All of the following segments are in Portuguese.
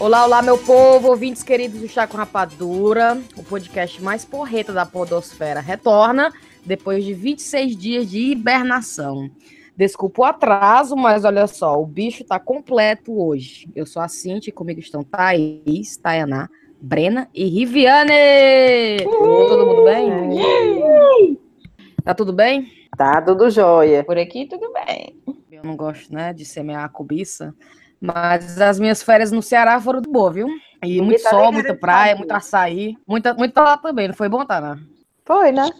Olá, olá, meu povo, ouvintes queridos do Chá com Rapadura, o podcast mais porreta da podosfera retorna depois de 26 dias de hibernação. Desculpa o atraso, mas olha só, o bicho tá completo hoje. Eu sou a Cintia e comigo estão Thaís, Tayaná, Brena e Riviane! Uhul. Todo mundo bem? Uhul. Tá tudo bem? Tá tudo jóia. Por aqui tudo bem. Eu não gosto, né, de semear a cobiça, mas as minhas férias no Ceará foram de boa, viu? E muito tá sol, muita praia, muito açaí, muita, muita lá também. Não foi bom, tá, né? Foi, né?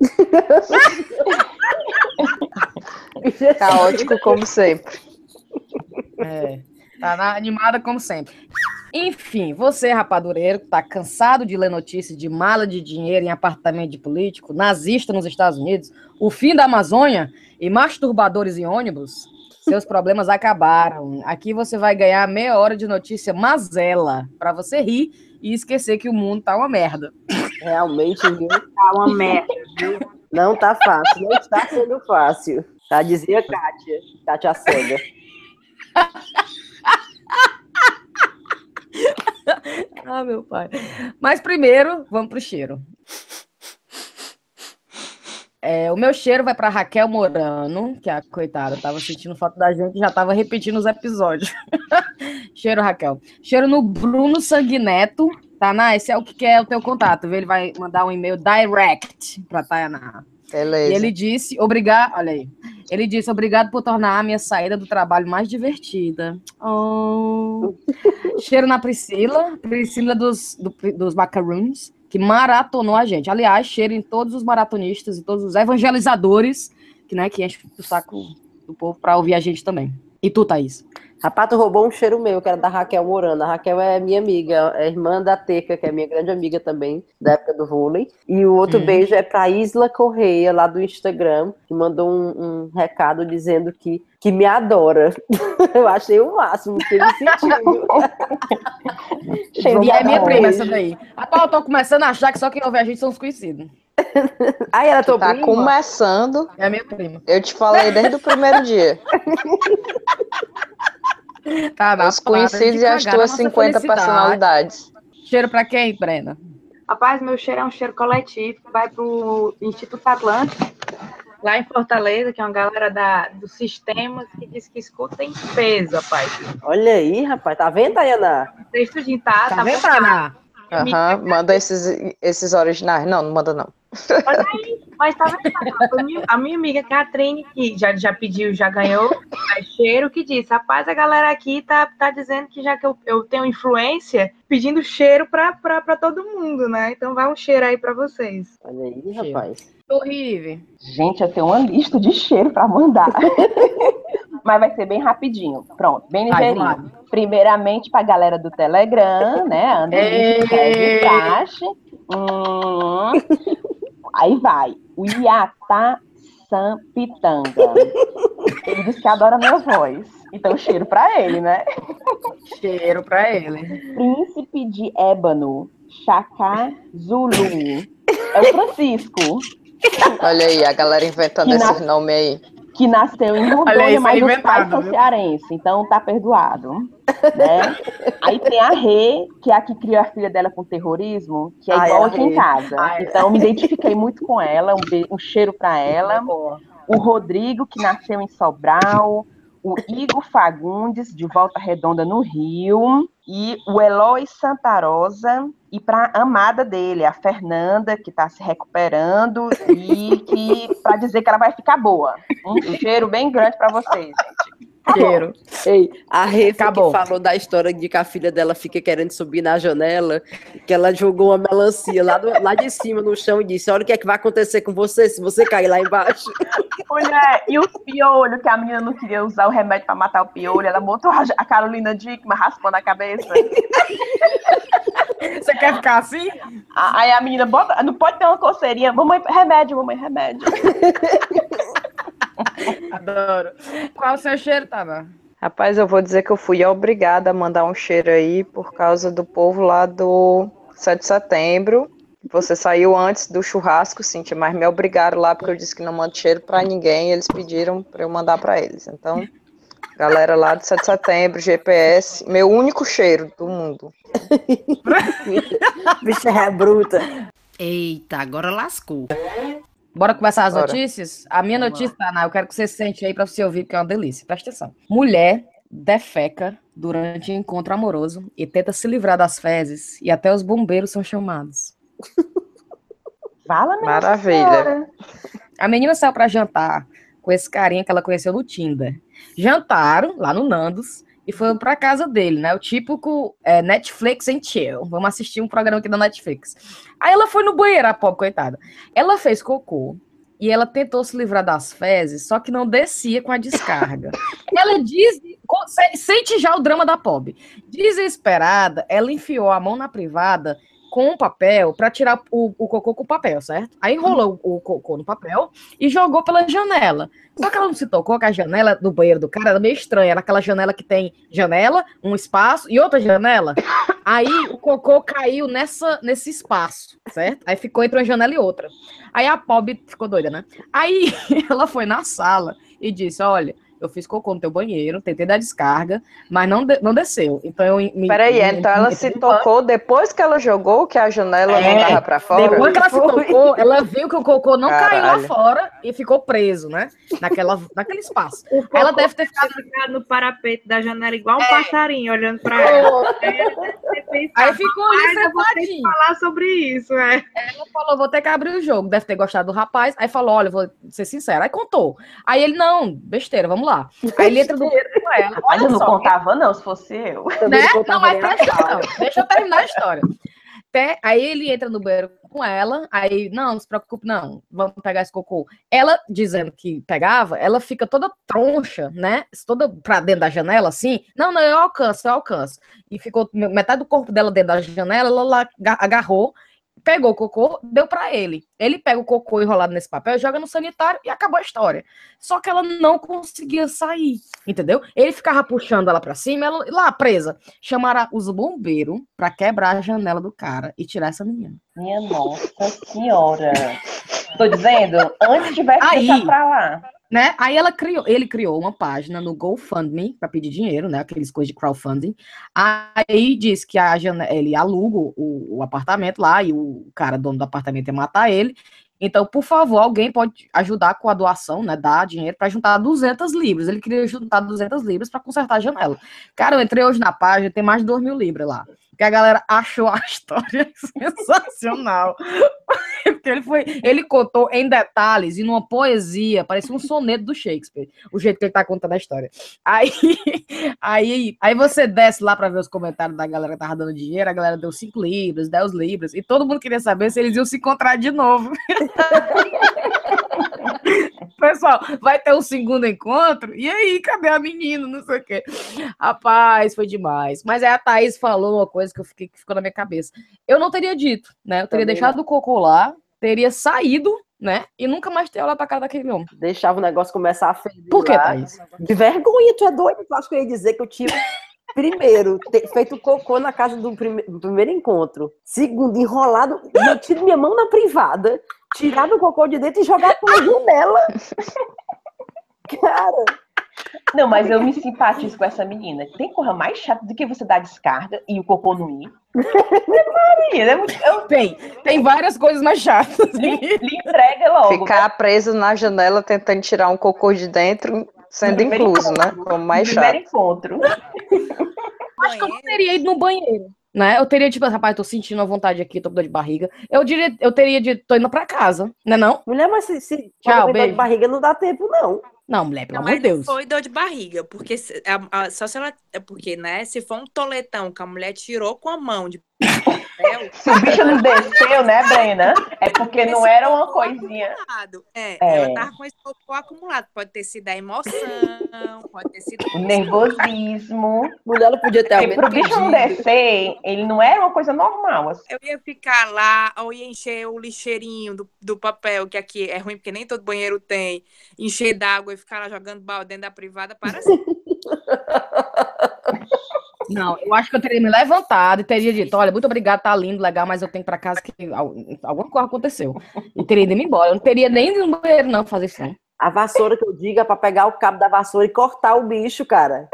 Caótico como sempre. É, tá animada como sempre. Enfim, você, rapadureiro, que tá cansado de ler notícias de mala de dinheiro em apartamento de político, nazista nos Estados Unidos, o fim da Amazônia e masturbadores em ônibus, seus problemas acabaram. Aqui você vai ganhar meia hora de notícia mazela para você rir e esquecer que o mundo tá uma merda. Realmente, viu? Tá uma merda, viu? Não tá fácil, não está sendo fácil. Tá, dizia Kátia, Kátia Cega. ah, meu pai. Mas primeiro, vamos pro cheiro. É, o meu cheiro vai para Raquel Morano, que a coitada tava sentindo falta da gente, já tava repetindo os episódios. cheiro, Raquel. Cheiro no Bruno Sanguineto. Tá, esse é o que é o teu contato, viu? Ele vai mandar um e-mail direct para Tayaná. Beleza. E ele disse, obrigado, olha aí. Ele disse, obrigado por tornar a minha saída do trabalho mais divertida. Oh. Cheiro na Priscila, Priscila dos, do, dos Macaroons que maratonou a gente. Aliás, cheiro em todos os maratonistas e todos os evangelizadores que, né, que enchem o saco do povo para ouvir a gente também. E tu, Thaís? Rapato roubou um cheiro meu, que era da Raquel Morana. A Raquel é minha amiga, é irmã da Teca, que é minha grande amiga também, da época do vôlei. E o outro hum. beijo é pra Isla Correia, lá do Instagram, que mandou um, um recado dizendo que, que me adora. Eu achei o máximo que ele sentiu. e é minha prima essa daí. Atual, eu tô começando a achar que só quem ouve a gente são os conhecidos. Aí ela tô tá prima? começando. É minha prima. Eu te falei desde o primeiro dia. Tá, Os conhecidos e as tuas 50 personalidades. Cheiro pra quem, Brenda? Rapaz, meu cheiro é um cheiro coletivo que vai pro Instituto Atlântico, lá em Fortaleza, que é uma galera da, do sistema que diz que escuta em peso, rapaz. Olha aí, rapaz. Tá vendo, Tayana? Texto de tá, tá, tá vendo, Tayana? Aham, manda esses, esses originais. Não, não manda não. Mas, aí, mas tá vendo? A minha amiga Catrine, que já, já pediu, já ganhou, é cheiro, que disse: rapaz, a galera aqui tá, tá dizendo que já que eu, eu tenho influência, pedindo cheiro pra, pra, pra todo mundo, né? Então vai um cheiro aí pra vocês. Olha aí, rapaz. Horrível. Gente, eu tenho uma lista de cheiro pra mandar. Mas vai ser bem rapidinho. Pronto, bem ligeirinho. Primeiramente pra galera do Telegram, né? Anderson Cash. Hum. Aí vai. O Iatá Sampitanga. Ele disse que adora minha voz. Então, cheiro pra ele, né? Cheiro pra ele. Príncipe de Ébano, Chacá Zulu. É o Francisco. Olha aí, a galera inventando esse nome aí que nasceu em Rondônia, mas os pais são cearenses, então tá perdoado. Né? Aí tem a Rê, que é a que criou a filha dela com terrorismo, que é Ai, igual aqui em casa. Ai, então me identifiquei muito com ela, um, um cheiro para ela. O Rodrigo, que nasceu em Sobral, o Igor Fagundes, de Volta Redonda no Rio, e o Eloy Santarosa, e para a amada dele, a Fernanda, que está se recuperando, e que para dizer que ela vai ficar boa. Um cheiro bem grande para vocês, gente. Cheiro. Ei, a Rê que falou da história de que a filha dela fica querendo subir na janela, que ela jogou uma melancia lá, do, lá de cima no chão e disse: Olha o que é que vai acontecer com você se você cair lá embaixo. Mulher, e o piolho, que a menina não queria usar o remédio para matar o piolho, ela botou a Carolina Dickman raspando a cabeça. Você quer ficar assim? Aí a menina bota, não pode ter uma coceirinha. Mamãe, remédio, mamãe, remédio. Adoro. Qual o seu cheiro, Tava? Rapaz, eu vou dizer que eu fui obrigada a mandar um cheiro aí por causa do povo lá do 7 de setembro. Você saiu antes do churrasco, Cintia, mas me obrigaram lá porque eu disse que não mando cheiro para ninguém. eles pediram para eu mandar para eles. Então, Galera lá do 7 de setembro, GPS, meu único cheiro do mundo. Bicha é bruta. Eita, agora lascou. Bora começar as Bora. notícias? A minha Vamos notícia, Ana, eu quero que você sente aí pra você ouvir, porque é uma delícia. Presta atenção. Mulher defeca durante encontro amoroso e tenta se livrar das fezes e até os bombeiros são chamados. Fala, Maravilha. Senhora. A menina saiu para jantar com esse carinha que ela conheceu no Tinder. Jantaram lá no Nandos e foram para casa dele, né? O típico é, Netflix and chill. Vamos assistir um programa aqui da Netflix. Aí ela foi no banheiro, a pobre coitada. Ela fez cocô e ela tentou se livrar das fezes, só que não descia com a descarga. ela diz, sente já o drama da pobre. Desesperada, ela enfiou a mão na privada com o papel para tirar o, o, cocô com o papel, certo? Aí enrolou o, o cocô no papel e jogou pela janela. Só que ela não se tocou que a janela do banheiro do cara era meio estranha. Era aquela janela que tem janela, um espaço e outra janela. Aí o cocô caiu nessa, nesse espaço, certo? Aí ficou entre uma janela e outra. Aí a pobre ficou doida, né? Aí ela foi na sala e disse: Olha eu fiz cocô no teu banheiro, tentei dar descarga, mas não, de, não desceu. Então eu me. Peraí, me, então me, ela me, se tocou depois que ela jogou, que a janela é, não tava pra fora? Depois que ela se tocou, ela viu que o cocô não Caralho. caiu lá fora e ficou preso, né? Naquela, naquele espaço. ela deve ter ficado... no parapeito da janela igual um é. passarinho olhando pra ela. Aí ficou ali sentadinho. falar sobre isso, é. Ela falou, vou ter que abrir o jogo. Deve ter gostado do rapaz. Aí falou, olha, vou ser sincera. Aí contou. Aí ele, não, besteira, vamos lá lá. Aí ele entra no banheiro com ela. Mas eu não só, contava, não, se fosse eu. Né? Não, mas presta Deixa eu terminar a história. Aí ele entra no banheiro com ela, aí, não, não se preocupe, não, vamos pegar esse cocô. Ela, dizendo que pegava, ela fica toda troncha, né? Toda pra dentro da janela, assim. Não, não, eu alcanço, eu alcanço. E ficou metade do corpo dela dentro da janela, ela lá agarrou pegou o cocô, deu para ele. Ele pega o cocô enrolado nesse papel, joga no sanitário e acabou a história. Só que ela não conseguia sair, entendeu? Ele ficava puxando ela para cima, ela lá presa. Chamaram os bombeiros para quebrar a janela do cara e tirar essa menina. Minha nossa senhora. Tô dizendo, antes tivesse Aí, deixar pra lá né? Aí ela criou, ele criou uma página no GoFundMe para pedir dinheiro, né? Aqueles coisas de crowdfunding. Aí diz que a ele aluga o, o, apartamento lá e o cara dono do apartamento ia matar ele. Então, por favor, alguém pode ajudar com a doação, né? Dar dinheiro para juntar 200 libras. Ele queria juntar 200 libras para consertar a janela. Cara, eu entrei hoje na página, tem mais de 2 mil libras lá que a galera achou a história sensacional. Porque ele foi, ele contou em detalhes e numa poesia, parecia um soneto do Shakespeare, o jeito que ele tá contando a história. Aí, aí, aí você desce lá para ver os comentários da galera que tava dando dinheiro, a galera deu 5 libras, 10 libras, e todo mundo queria saber se eles iam se encontrar de novo. Pessoal, vai ter um segundo encontro? E aí, cadê a menina? Não sei o quê. Rapaz, foi demais. Mas aí a Thaís falou uma coisa que eu fiquei que ficou na minha cabeça. Eu não teria dito, né? Eu teria Também deixado o cocô lá, teria saído, né? E nunca mais ter olhado pra cara daquele homem. Deixava o negócio começar a ferver. Por que, Thaís? De vergonha, tu é doido? Tu acha que eu ia dizer que eu tinha. Primeiro, ter feito cocô na casa do, prime... do primeiro encontro. Segundo, enrolado, eu tiro minha mão na privada, tirar o cocô de dentro e jogar pela janela. Cara. Não, mas eu me simpatizo com essa menina. Tem coisa mais chata do que você dar descarga e o cocô não ir. Maria, é muito... eu... Tem, tem várias coisas mais chatas. Lhe, lhe entrega logo. Ficar né? preso na janela tentando tirar um cocô de dentro, sendo incluso, né? encontro. né? Como mais chato. Primeiro encontro. Acho que eu não teria ido no banheiro né? Eu teria, tipo, rapaz, tô sentindo a vontade aqui, tô com dor de barriga. Eu diria, eu teria de, tô indo pra casa, né não? Mulher, mas se, se Tchau, dor de barriga não dá tempo, não. Não, mulher, pelo amor de Deus. foi dor de barriga, porque se, a, a, só se ela, é porque, né, se for um toletão que a mulher tirou com a mão de se o bicho não desceu, né, Brena? É porque não era uma coisinha. É, é, ela tava com esse cocô acumulado. Pode ter sido a emoção, pode ter sido. O nervosismo. Mulher ela podia ter Porque pro bicho não descer, ele não era uma coisa normal. Assim. Eu ia ficar lá, ou ia encher o lixeirinho do, do papel, que aqui é ruim, porque nem todo banheiro tem, encher d'água e ficar lá jogando balde dentro da privada, para assim. Não, eu acho que eu teria me levantado e teria dito: olha, muito obrigado, tá lindo, legal, mas eu tenho para casa que alguma coisa aconteceu. E teria ido embora. Eu não teria nem ido no banheiro, não, fazer isso. Não. A vassoura que eu digo é pra pegar o cabo da vassoura e cortar o bicho, cara.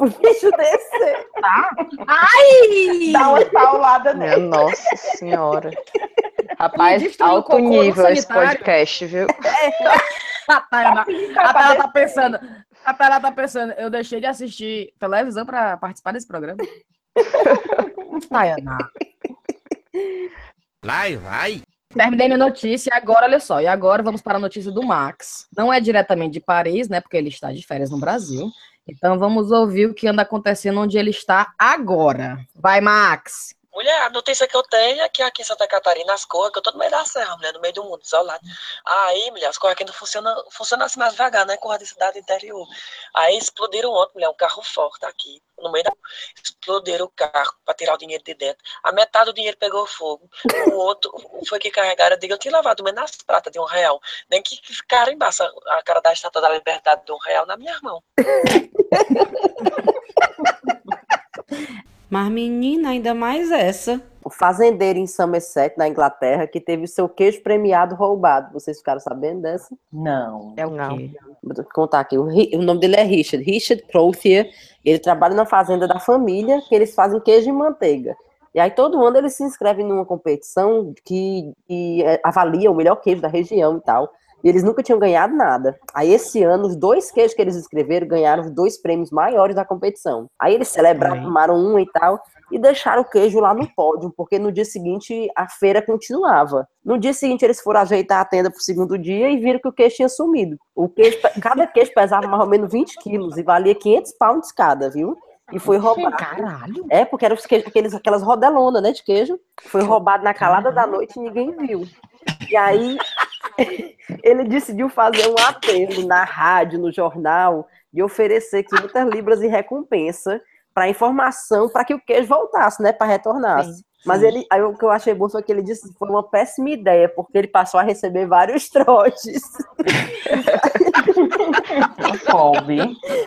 O bicho descer. Tá? Ai! Dá uma paulada nele. Nossa senhora. Rapaz, alto nível esse podcast, viu? a Tayana, a Tayana tá pensando. A Tayana tá pensando, eu deixei de assistir televisão pra participar desse programa. Tayana. Vai, vai. Terminei minha notícia, agora, olha só, e agora vamos para a notícia do Max. Não é diretamente de Paris, né, porque ele está de férias no Brasil. Então vamos ouvir o que anda acontecendo onde ele está agora. Vai, Max! Mulher, a notícia que eu tenho é que aqui em Santa Catarina as coisas, que eu tô no meio da serra, mulher, no meio do mundo, isolado. Aí, mulher, as coisas aqui não funcionam, funcionam assim mais devagar, né? Corra de cidade interior. Aí explodiram ontem, mulher, um carro forte aqui, no meio da. Explodiram o carro pra tirar o dinheiro de dentro. A metade do dinheiro pegou fogo. O outro foi que carregaram, eu digo, eu tinha lavado menos nas pratas de um real. Nem que ficaram embaixo a cara da estátua da liberdade de um real na minha mão. Mas, menina, ainda mais essa. O fazendeiro em Somerset, na Inglaterra, que teve o seu queijo premiado roubado. Vocês ficaram sabendo dessa? Não. É o quê? Vou contar aqui. O, o, nome dele é Richard. Richard Crothier. Ele trabalha na fazenda da família, que eles fazem queijo e manteiga. E aí todo ano eles se inscrevem numa competição que, que é, avalia o melhor queijo da região e tal. E eles nunca tinham ganhado nada. Aí esse ano, os dois queijos que eles escreveram ganharam os dois prêmios maiores da competição. Aí eles celebraram, tomaram um e tal, e deixaram o queijo lá no pódio, porque no dia seguinte a feira continuava. No dia seguinte eles foram ajeitar a tenda pro segundo dia e viram que o queijo tinha sumido. O queijo, cada queijo pesava mais ou menos 20 quilos e valia 500 pounds cada, viu? E foi roubado. Caralho. É, porque eram os queijos, aqueles, aquelas rodelonas, né, de queijo. Foi roubado na calada da noite e ninguém viu. E aí ele decidiu fazer um apelo na rádio, no jornal, de oferecer 500 libras de recompensa para informação para que o queijo voltasse, né, para retornar. Mas ele, aí o que eu achei bom foi que ele disse que foi uma péssima ideia, porque ele passou a receber vários trotes.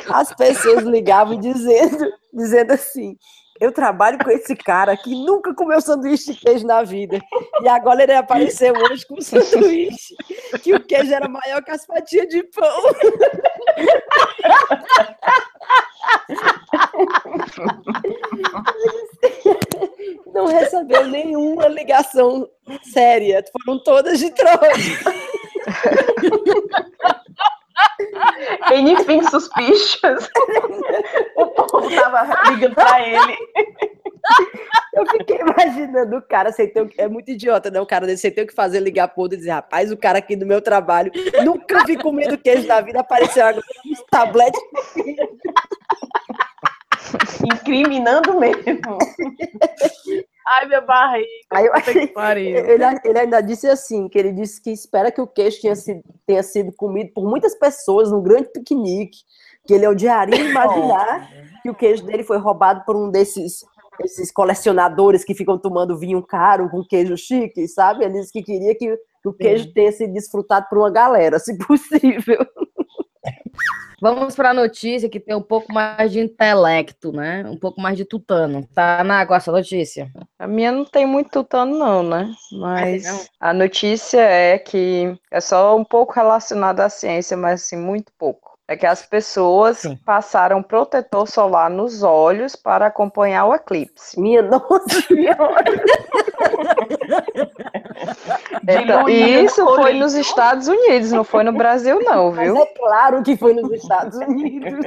As pessoas ligavam dizendo, dizendo assim: eu trabalho com esse cara que nunca comeu sanduíche de queijo na vida. E agora ele apareceu hoje com um sanduíche que o queijo era maior que as fatias de pão. Não recebeu nenhuma ligação séria. Foram todas de trote. Enfim, suspicious. o povo tava ligando pra ele. Eu fiquei imaginando o cara sem ter o... É muito idiota, né? O cara desse sem ter o que fazer, ligar pro outro e dizer, rapaz, o cara aqui do meu trabalho nunca vi comendo queijo na vida, apareceu agora uns tabletes. Incriminando mesmo. Ai, minha barriga. Aí ele, ele, ainda disse assim, que ele disse que espera que o queijo tenha sido, tenha sido comido por muitas pessoas num grande piquenique, que ele odiaria imaginar que o queijo dele foi roubado por um desses esses colecionadores que ficam tomando vinho caro com queijo chique, sabe? Ele disse que queria que, que o queijo Sim. tenha sido desfrutado por uma galera, se possível. Vamos para a notícia que tem um pouco mais de intelecto, né? Um pouco mais de tutano. Tá na água essa notícia? A minha não tem muito tutano, não, né? Mas a notícia é que é só um pouco relacionada à ciência, mas assim, muito pouco é que as pessoas Sim. passaram protetor solar nos olhos para acompanhar o eclipse. Minha nossa senhora! então, e isso foi nos Estados Unidos, não foi no Brasil, não, viu? Mas é claro que foi nos Estados Unidos.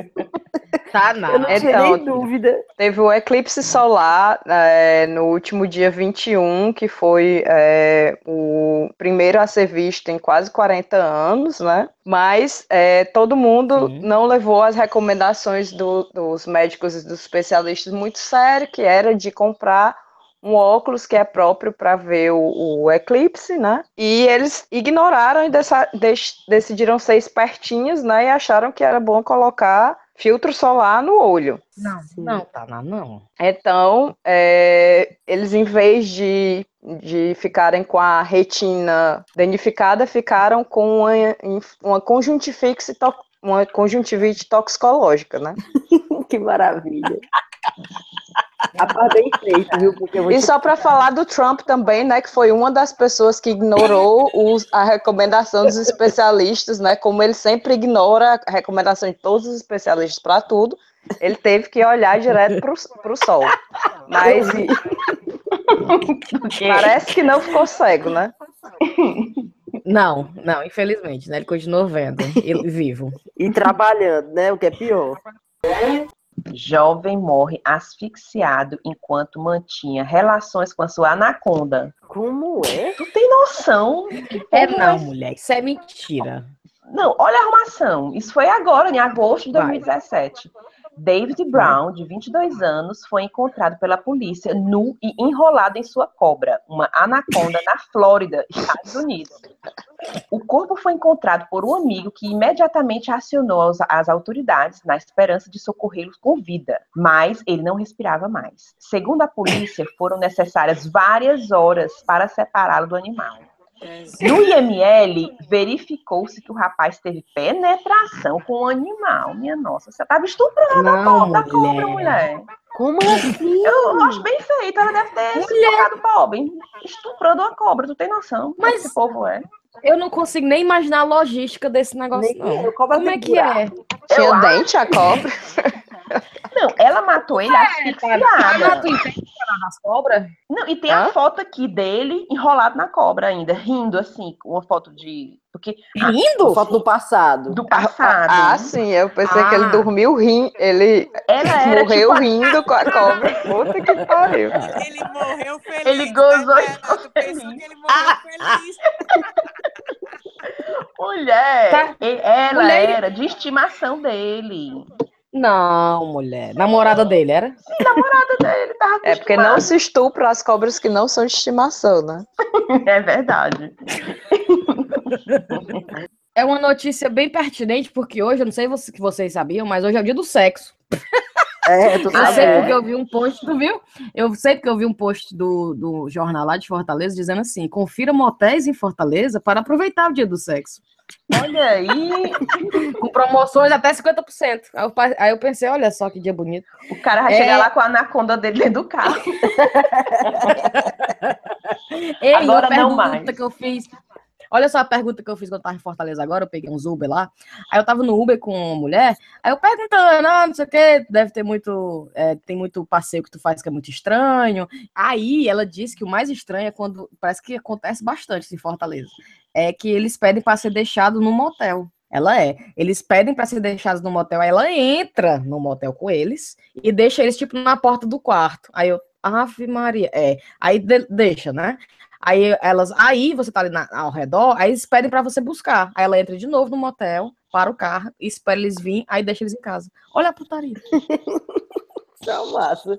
Tá nada. Eu não tinha então, nem dúvida. Teve o eclipse solar é, no último dia 21, que foi é, o primeiro a ser visto em quase 40 anos, né? Mas é, todo mundo Sim. não levou as recomendações do, dos médicos e dos especialistas muito sério, que era de comprar um óculos que é próprio para ver o, o, eclipse, né? E eles ignoraram e dessa, decidiram ser espertinhos, né? E acharam que era bom colocar filtro solar no olho. Não, não, tá lá, não. Então, é, eles em vez de, de ficarem com a retina danificada, ficaram com uma, uma conjuntivite, uma conjuntivite toxicológica, né? que maravilha. A bem feito, viu? e só para falar do Trump também, né, que foi uma das pessoas que ignorou os, a recomendação dos especialistas, né, como ele sempre ignora a recomendação de todos os especialistas para tudo, ele teve que olhar direto para o sol. Mas parece que não ficou cego, né? Não, não, infelizmente, né? Ele continuou vendo, ele, vivo. E trabalhando, né? O que é pior. Jovem morre asfixiado enquanto mantinha relações com a sua anaconda. Como é? Tu tem noção? É não, é? mulher, isso é mentira. Não, olha a arrumação. Isso foi agora, em agosto de 2017. Vai. David Brown, de 22 anos, foi encontrado pela polícia nu e enrolado em sua cobra, uma anaconda, na Flórida, Estados Unidos. O corpo foi encontrado por um amigo que imediatamente acionou as, autoridades na esperança de socorrê-los com vida, mas ele não respirava mais. Segundo a polícia, foram necessárias várias horas para separá-lo do animal. No IML, verificou-se que o rapaz teve penetração com o animal. Minha nossa, você estava estuprando Não, a cobra, mulher. mulher. Como assim? Eu acho bem feito. Ela deve ter mulher. pobre. Estuprando uma cobra, tu tem noção? Mas esse povo é. Eu não consigo nem imaginar a logística desse negócio, nem não. Como é que é? Tinha eu dente acho... a cobra? Não, ela matou ele asfixiada. Ela matou nas cobras? Não, e tem Hã? a foto aqui dele enrolado na cobra ainda, rindo assim, uma foto de. Porque, rindo? Foto do passado. Do passado. Ah, ah sim, eu pensei ah. que ele ah. dormiu rindo. Ele ela morreu tipo... rindo com a cobra. Puta que pariu. Ele morreu feliz. Ele gozou né, feliz. que ele morreu ah. feliz. Mulher, tá. ela Mulher... era de estimação dele. Não, mulher. Namorada dele, era? Namorada dele, tava É porque não se estupra as cobras que não são de estimação, né? É verdade. É uma notícia bem pertinente, porque hoje, eu não sei se vocês sabiam, mas hoje é o dia do sexo. É, tu sabe. Eu sei porque eu vi um post, tu viu? Eu sei porque eu vi um post do, do jornal lá de Fortaleza dizendo assim: confira motéis em Fortaleza para aproveitar o dia do sexo. Olha aí! com promoções até 50%. Aí eu, aí eu pensei, olha só que dia bonito. O cara vai é... chegar lá com a anaconda dele dentro do carro. Ei, Agora não mais. que eu fiz. Olha só a pergunta que eu fiz quando eu tava em Fortaleza agora, eu peguei uns Uber lá. Aí eu tava no Uber com uma mulher, aí eu perguntando, ah, não sei o que, deve ter muito, é, tem muito passeio que tu faz que é muito estranho. Aí ela disse que o mais estranho é quando, parece que acontece bastante em Fortaleza, é que eles pedem para ser deixado no motel. Ela é. Eles pedem para ser deixados no motel, aí ela entra no motel com eles e deixa eles, tipo, na porta do quarto. Aí eu, Ave Maria, é. Aí de, deixa, né? Aí elas, aí você tá ali na, ao redor, aí eles pedem para você buscar. Aí ela entra de novo no motel, para o carro, espera eles virem, aí deixa eles em casa. Olha a putaria. Só massa.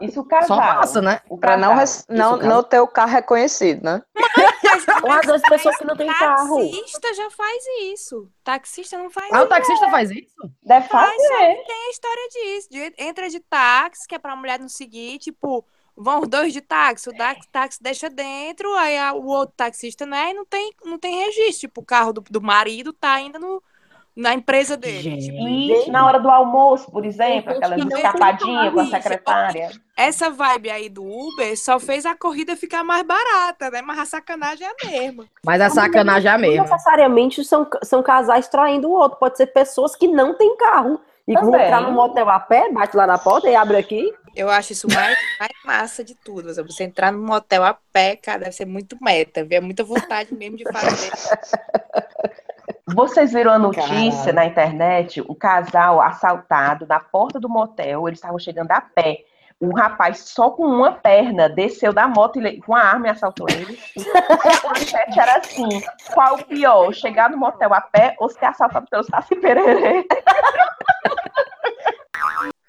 Isso o casal. Só massa, né? Para não, não, não ter o carro reconhecido, né? Mas, mas, as pessoas que não têm carro. Taxista já faz isso. Taxista não faz ah, isso. o taxista faz isso? Deve fazer. Tem a história disso. De, entra de táxi, que é pra mulher não seguir, tipo vão os dois de táxi, o táxi deixa dentro, aí a, o outro taxista, né, e não tem, não tem registro, tipo, o carro do, do marido tá ainda no, na empresa dele. Gente. E na hora do almoço, por exemplo, aquela escapadinha com a secretária. Essa vibe aí do Uber só fez a corrida ficar mais barata, né? Mas a sacanagem é a mesma. Mas a sacanagem é a mesma. Não necessariamente são, são casais traindo o outro, pode ser pessoas que não têm carro. E vão entrar no motel a pé, bate lá na porta e abre aqui. Eu acho isso mais, mais massa de tudo. Você entrar no motel a pé, cara, deve ser muito meta. É muita vontade mesmo de fazer. Vocês viram a notícia Caramba. na internet? Um casal assaltado na porta do motel. Eles estavam chegando a pé. Um rapaz só com uma perna desceu da moto e com a arma e assaltou ele. a manchete era assim: qual o pior, chegar no motel a pé ou ser assaltado pelo Saci Pererê?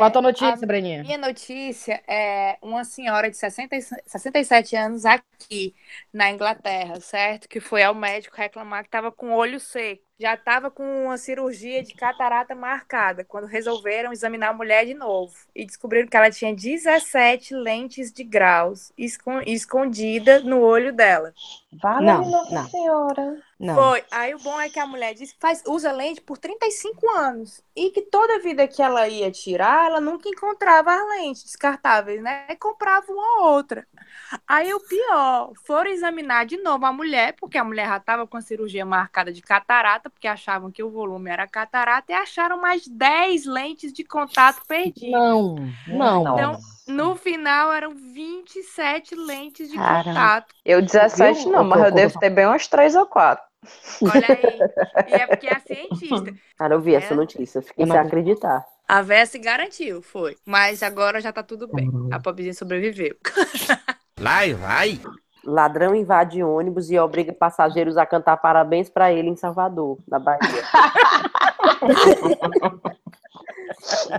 Qual a tua notícia, a Breninha? Minha notícia é uma senhora de 60, 67 anos aqui na Inglaterra, certo? Que foi ao médico reclamar que estava com olho seco. Já estava com uma cirurgia de catarata marcada, quando resolveram examinar a mulher de novo. E descobriram que ela tinha 17 lentes de graus escondida no olho dela. Vale, não, Nossa não. Senhora. Não. Foi. Aí o bom é que a mulher disse que faz, usa lente por 35 anos. E que toda vida que ela ia tirar, ela nunca encontrava as lentes descartáveis, né? E comprava uma ou outra. Aí o pior, foram examinar de novo a mulher, porque a mulher já estava com a cirurgia marcada de catarata, porque achavam que o volume era catarata, e acharam mais 10 lentes de contato perdidas. Não, não. Então, no final eram 27 lentes de Cara, contato. Eu 17 não, mas eu devo ter bem umas 3 ou 4. Olha aí. E é porque é cientista. Cara, eu vi é. essa notícia, fiquei sem acreditar. A Véia se garantiu, foi. Mas agora já tá tudo bem. A pobrezinha sobreviveu. Vai, vai. Ladrão invade ônibus e obriga passageiros a cantar parabéns para ele em Salvador, na Bahia.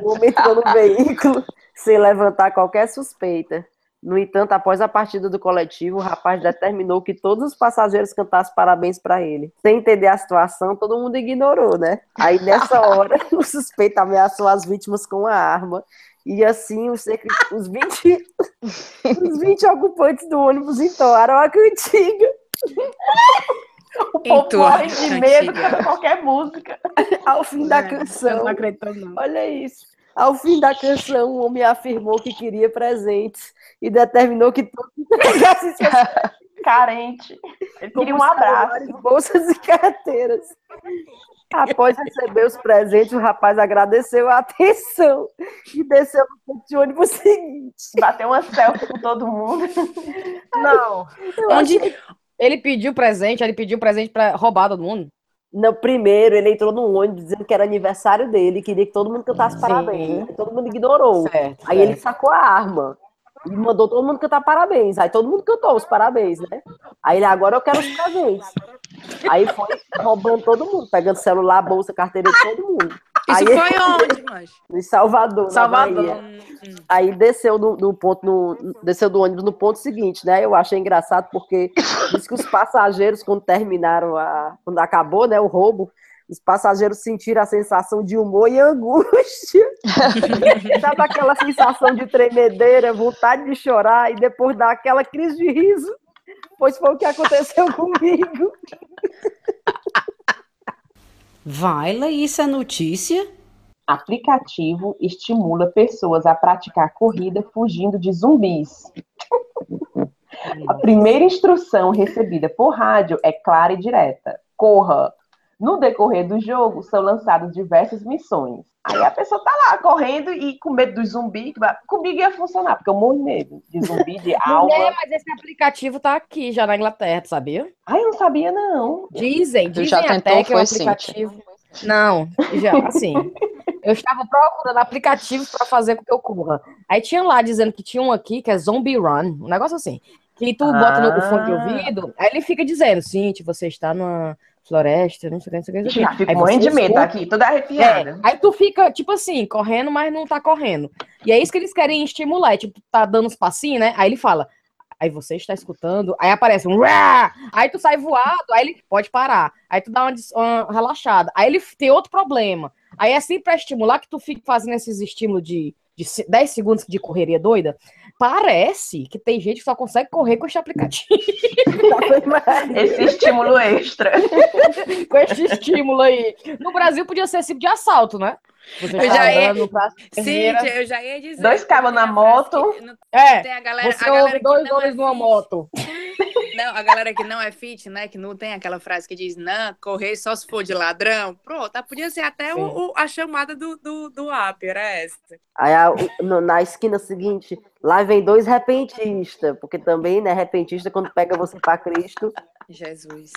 o homem entrou no veículo sem levantar qualquer suspeita. No entanto, após a partida do coletivo, o rapaz determinou que todos os passageiros cantassem parabéns para ele. Sem entender a situação, todo mundo ignorou, né? Aí, nessa hora, o suspeito ameaçou as vítimas com a arma. E assim, os, os, 20, os 20 ocupantes do ônibus entoaram a cantiga. O povo morre de medo com qualquer música. Ao fim da canção. Não acredito, não. Olha isso. Ao fim da canção, o homem afirmou que queria presentes e determinou que todos entregassem seus carente. Ele queria um abraço. Bolsas e carteiras. Após receber os presentes, o rapaz agradeceu a atenção e desceu no ponto de ônibus seguinte. Bateu uma selfie com todo mundo. Não. Onde ele pediu presente, ele pediu presente para roubar todo mundo? No primeiro, ele entrou num ônibus dizendo que era aniversário dele, queria que todo mundo cantasse Sim. parabéns. Todo mundo ignorou. Certo, Aí certo. ele sacou a arma e mandou todo mundo cantar parabéns. Aí todo mundo cantou os parabéns, né? Aí ele, agora eu quero os presentes. Aí foi roubando todo mundo, pegando celular, bolsa, carteira de todo mundo. Isso aí, foi onde, mas? Em Salvador, Salvador. Hum, hum. Aí desceu no, no, ponto, no, desceu do ônibus no ponto seguinte, né? Eu achei engraçado porque disse que os passageiros, quando terminaram a. quando acabou, né, o roubo, os passageiros sentiram a sensação de humor e angústia. Sabe aquela sensação de tremedeira, vontade de chorar e depois dar aquela crise de riso? Pois foi o que aconteceu comigo. Vai, isso é notícia? Aplicativo estimula pessoas a praticar corrida fugindo de zumbis. A primeira instrução recebida por rádio é clara e direta: corra. No decorrer do jogo, são lançadas diversas missões. Aí a pessoa tá lá correndo e com medo dos zumbis. Comigo ia funcionar, porque eu morro de medo de zumbi, de alma. É, mas esse aplicativo tá aqui já na Inglaterra, tu sabia? Ah, eu não sabia, não. Dizem, dizem já até que o aplicativo. Não, já, assim. eu estava procurando aplicativos para fazer com que eu corra. Aí tinha lá dizendo que tinha um aqui que é Zombie Run, um negócio assim. Que tu ah. bota no fone de ouvido, aí ele fica dizendo, sim, você está numa floresta, não sei o que, não sei o que. Gente, fico morrendo de medo aqui, toda arrepiada. É, aí tu fica, tipo assim, correndo, mas não tá correndo. E é isso que eles querem estimular, é, tipo, tá dando uns passinhos, né? Aí ele fala, aí você está escutando, aí aparece um aí tu sai voado, aí ele pode parar, aí tu dá uma, uma relaxada, aí ele tem outro problema, aí é assim pra estimular que tu fica fazendo esses estímulos de, de 10 segundos de correria doida, parece que tem gente que só consegue correr com este aplicativo. esse estímulo extra. com este estímulo aí. No Brasil podia ser tipo de assalto, né? Você eu já ia... Sim, eu já ia dizer. Dois cabos na moto. É, tem a galera, você a galera dois homens numa moto. Não, a galera que não é fit, né? Que não tem aquela frase que diz, não, correr só se for de ladrão. Pronto, podia ser até o, o, a chamada do, do, do app, era essa. Aí a, no, na esquina seguinte, lá vem dois repentistas, porque também, né, repentista, quando pega você para Cristo. Jesus.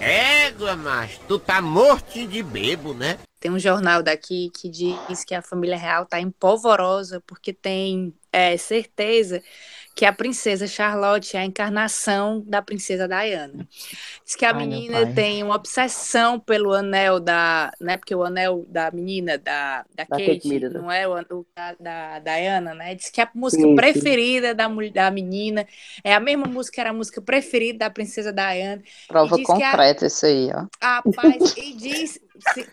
Égua, mas tu tá morto de bebo, né? Tem um jornal daqui que diz que a família real tá empolvorosa porque tem é, certeza que a princesa Charlotte é a encarnação da princesa Diana. Diz que a Ai, menina tem uma obsessão pelo anel da, né? Porque o anel da menina da, da, da Kate, Kate não é o, o da, da, Diana, né? Diz que a música sim, preferida sim. Da, da menina é a mesma música era a música preferida da princesa Diana. Prova concreta a, isso aí, ó. Rapaz, e diz,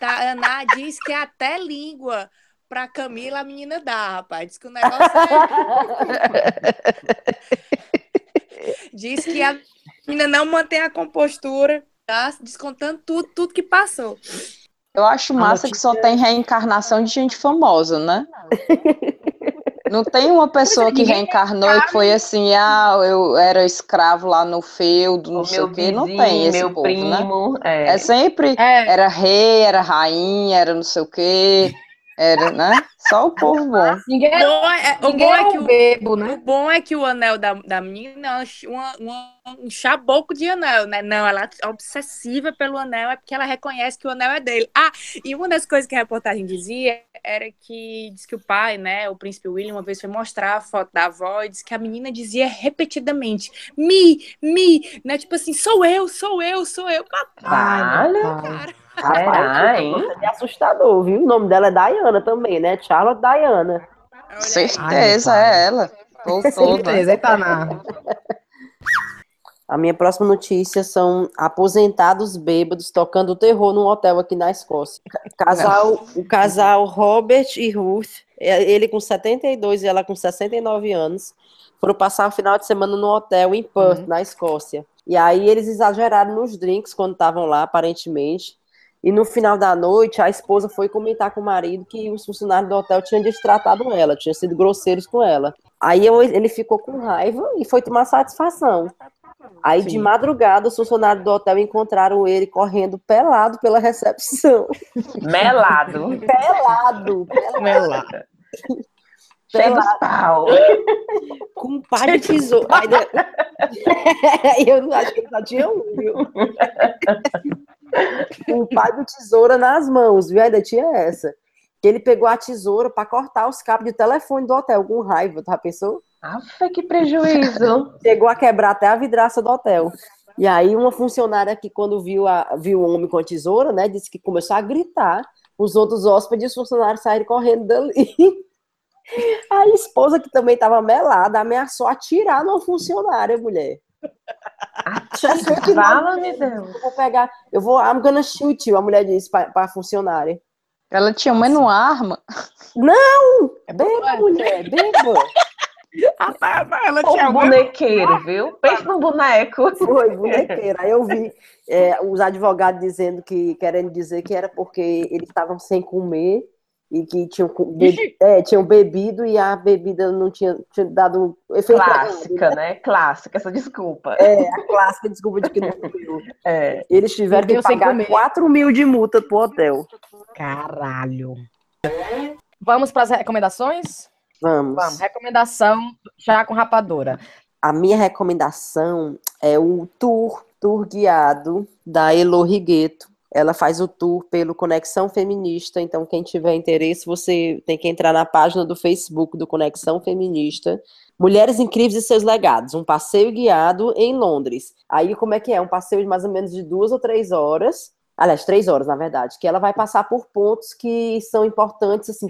a Ana diz que até língua pra Camila a menina dá, rapaz. Diz que o negócio é. Diz que a menina não mantém a compostura, tá? Descontando tudo, tudo que passou. Eu acho massa que só tem reencarnação de gente famosa, né? Não tem uma pessoa que reencarnou e que foi assim, ah, eu era escravo lá no feudo, não o sei o quê. Não tem esse meu povo, né? primo, né? É, é sempre, é. era rei, era rainha, era não sei o quê. Era, né? Só o povo bom. Ninguém, bom é, o, bom é, é que o, bebo, né? o bom é que o anel da, da menina é uma, uma, um chaboco de anel, né? Não, ela é obsessiva pelo anel, é porque ela reconhece que o anel é dele. Ah, e uma das coisas que a reportagem dizia era que diz que o pai, né, o príncipe William, uma vez foi mostrar a foto da avó e disse que a menina dizia repetidamente: me, me, né? Tipo assim, sou eu, sou eu, sou eu. Papai, cara. Rapaz, hein? É assustador, viu? O nome dela é Diana também, né? Charlotte Diana. Certeza, Ai, é ela. Certeza, Itaná. A minha próxima notícia são aposentados bêbados tocando terror num hotel aqui na Escócia. Casal, o casal Robert e Ruth, é, ele com 72 e ela com 69 anos, foram passar o final de semana no hotel em Perth, uhum. na Escócia. E aí eles exageraram nos drinks quando estavam lá, aparentemente. E no final da noite, a esposa foi comentar com o marido que os funcionários do hotel tinham destratado ela, tinham sido grosseiros com ela. Aí ele ficou com raiva e foi tomar satisfação. Aí, Sim. de madrugada, os funcionários do hotel encontraram ele correndo pelado pela recepção. Melado. pelado. Pelado. Melado. Dos pau. Com um par de tesouro. eu acho que ele só tinha um, viu? um pai do tesoura nas mãos, viu? Ainda tinha essa. Que ele pegou a tesoura para cortar os cabos de telefone do hotel, com raiva, tá pensou? Afa, que prejuízo! Chegou a quebrar até a vidraça do hotel. E aí, uma funcionária que, quando viu, a, viu o homem com a tesoura, né, disse que começou a gritar. Os outros hóspedes e os funcionários saíram correndo dali. A esposa, que também estava melada, ameaçou atirar numa funcionária, mulher. Fala, me Deus. Eu vou pegar, eu vou, I'm gonna shoot you, a mulher disse para a funcionária. Ela tinha menos arma. Não! É beba, mulher, beba. Ah, tá, tá, ela tinha um bonequeiro, viu? Pensa no boneco. Foi, bonequeiro. Aí eu vi é, os advogados dizendo que, querendo dizer que era porque eles estavam sem comer e que tinham, be é, tinham bebido e a bebida não tinha, tinha dado efeito. Clássica, né? Clássica, essa desculpa. É, a clássica desculpa de que não comeu. É. Eles tiveram que pagar 4 mil de multa pro hotel. Caralho. Vamos para as recomendações? Vamos. Vamos. Recomendação já com rapadura. A minha recomendação é o tour, tour guiado da Elo Rigueto, ela faz o tour pelo Conexão Feminista, então quem tiver interesse, você tem que entrar na página do Facebook do Conexão Feminista. Mulheres Incríveis e Seus Legados, um passeio guiado em Londres. Aí como é que é? Um passeio de mais ou menos de duas ou três horas, aliás, três horas, na verdade, que ela vai passar por pontos que são importantes, assim,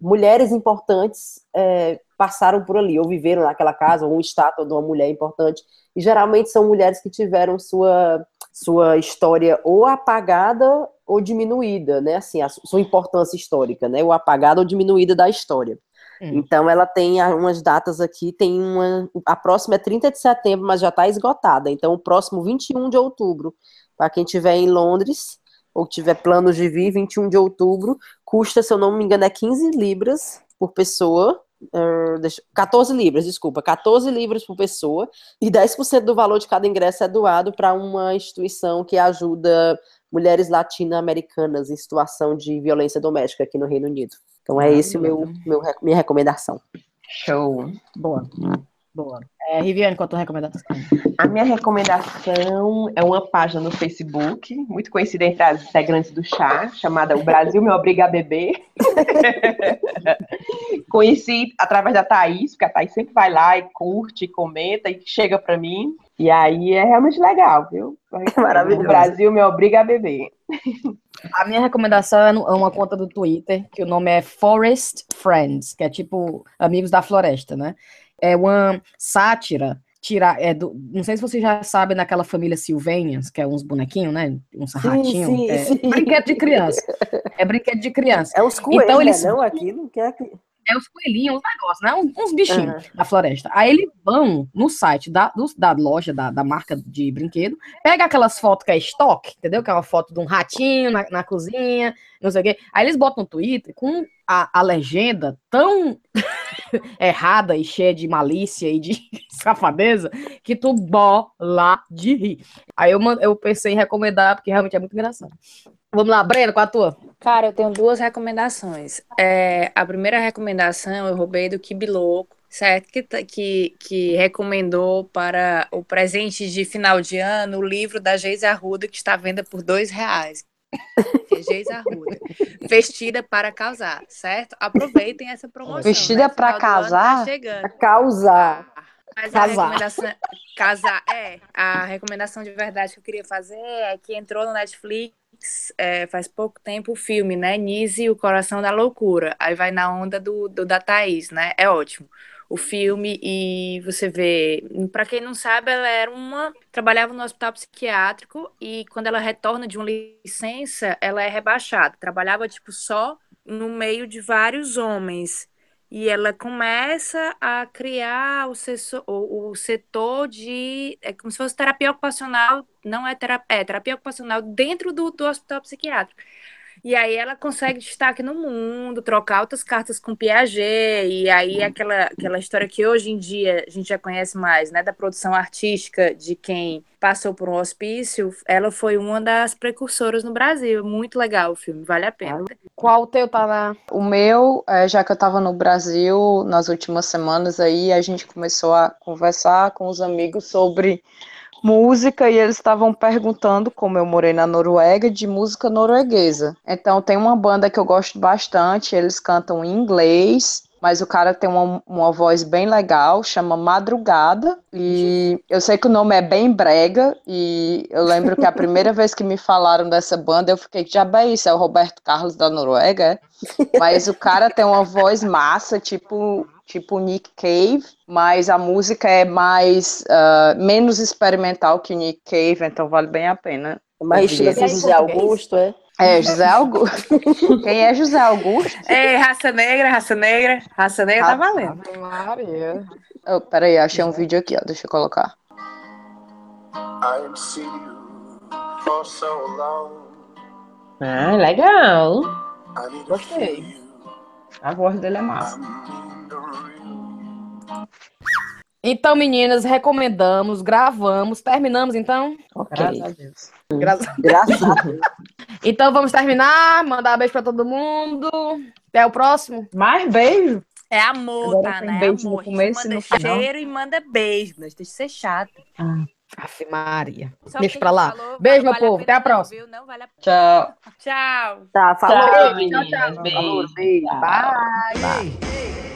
mulheres importantes é, passaram por ali, ou viveram naquela casa, ou uma estátua de uma mulher importante, e geralmente são mulheres que tiveram sua sua história ou apagada ou diminuída, né? Assim, a sua importância histórica, né? Ou apagada ou diminuída da história. Hum. Então ela tem umas datas aqui, tem uma. A próxima é 30 de setembro, mas já está esgotada. Então, o próximo 21 de outubro, para quem estiver em Londres, ou tiver planos de vir, 21 de outubro, custa, se eu não me engano, é 15 libras por pessoa, Uh, deixa, 14 libras, desculpa, 14 libras por pessoa, e 10% do valor de cada ingresso é doado para uma instituição que ajuda mulheres latino-americanas em situação de violência doméstica aqui no Reino Unido. Então é esse o meu, meu minha recomendação. Show. Boa. Boa. É, Riviane, qual a tua recomendação? A minha recomendação é uma página no Facebook, muito conhecida entre as integrantes do chá, chamada O Brasil Me Obriga a Beber. Conheci através da Thaís, porque a Thaís sempre vai lá e curte, comenta e chega para mim. E aí é realmente legal, viu? Maravilhoso. O Brasil me obriga a beber. A minha recomendação é, é uma conta do Twitter, que o nome é Forest Friends, que é tipo Amigos da Floresta, né? É uma sátira tirar. É do, não sei se você já sabe naquela família Silvênias, que é uns bonequinhos, né? Uns ratinhos. é sim. brinquedo de criança. É brinquedo de criança. É uns coelhos, Então eles- né, não? Aquilo que é. É os coelhinhos, os negócios, né? Uns, uns bichinhos Aham. da floresta. Aí eles vão no site da, do- da loja, da, da marca de brinquedo, pega aquelas fotos que é estoque, entendeu? Que é uma foto de um ratinho na, na cozinha, não sei o quê. Aí eles botam no Twitter com a, a legenda tão errada e cheia de malícia e de safadeza que tu bola de rir. Aí eu, eu pensei em recomendar, porque realmente é muito engraçado. Vamos lá, Breno, qual a tua? Cara, eu tenho duas recomendações. É, a primeira recomendação eu roubei do Kibiloco, certo? Que, tá- que, que recomendou para o presente de final de ano o livro da Geise Arruda, que está à venda por dois reais. Que é Geise Arruda. Vestida para casar, certo? Aproveitem essa promoção. Vestida né? ano casar? Tá. A causar. Mas a Casar. recomendação. Casar, é. A recomendação de verdade que eu queria fazer é que entrou no Netflix é, faz pouco tempo o filme, né? Nise o Coração da Loucura. Aí vai na onda do, do da Thaís, né? É ótimo. O filme, e você vê. Pra quem não sabe, ela era uma. Trabalhava no hospital psiquiátrico e quando ela retorna de uma licença, ela é rebaixada. Trabalhava, tipo, só no meio de vários homens. E ela começa a criar o, o- o setor de. É como se fosse terapia ocupacional, não é terapia, é terapia ocupacional dentro do, do hospital psiquiátrico. E aí ela consegue destaque no mundo, trocar altas cartas com Piaget, e aí aquela, aquela história que hoje em dia a gente já conhece mais, né, da produção artística de quem passou por um hospício, ela foi uma das precursoras no Brasil. Muito legal o filme, vale a pena. Qual o teu tá na. O meu, é, já que eu estava no Brasil nas últimas semanas aí, a gente começou a conversar com os amigos sobre música e eles estavam perguntando, como eu morei na Noruega, de música norueguesa. Então tem uma banda que eu gosto bastante, eles cantam em inglês, mas o cara tem uma, uma voz bem legal, chama Madrugada, e eu sei que o nome é bem brega, e eu lembro que a primeira vez que me falaram dessa banda, eu fiquei, já bem isso, é o Roberto Carlos da Noruega, é? Mas o cara tem uma voz massa, tipo, tipo Nick Cave, mas a música é mais ah, menos experimental que Nick Cave, então vale bem a pena. Mas estilo José Augusto, é? É, José Augusto. Quem é José Augusto? É, raça negra, raça negra, raça negra tá Raça- valendo. Maria. Oh, peraí, achei um vídeo aqui, ó, deixa eu colocar. I've seen you for so long. Ah, legal. Gostei. A voz dele é massa. Então, meninas, recomendamos, gravamos, terminamos então? Ok. Graças a Deus. Graças a Graças a Deus. Então vamos terminar, mandar beijo pra todo mundo. Até o próximo. Mais beijo. É amor, Agora tá? tem Né? beijo no amor. Gente começo e manda no final. cheiro e manda beijo, mas deixa de ser chato. Aff, Maria. Só Deixa pra lá. falou, Beijo, meu vale a povo. Até a próxima. viu? Não vale a Tchau. Tchau. Tá, falou. Tchau, Tchau, meninas. tchau. Beijo. Beijo. Bye. Ei,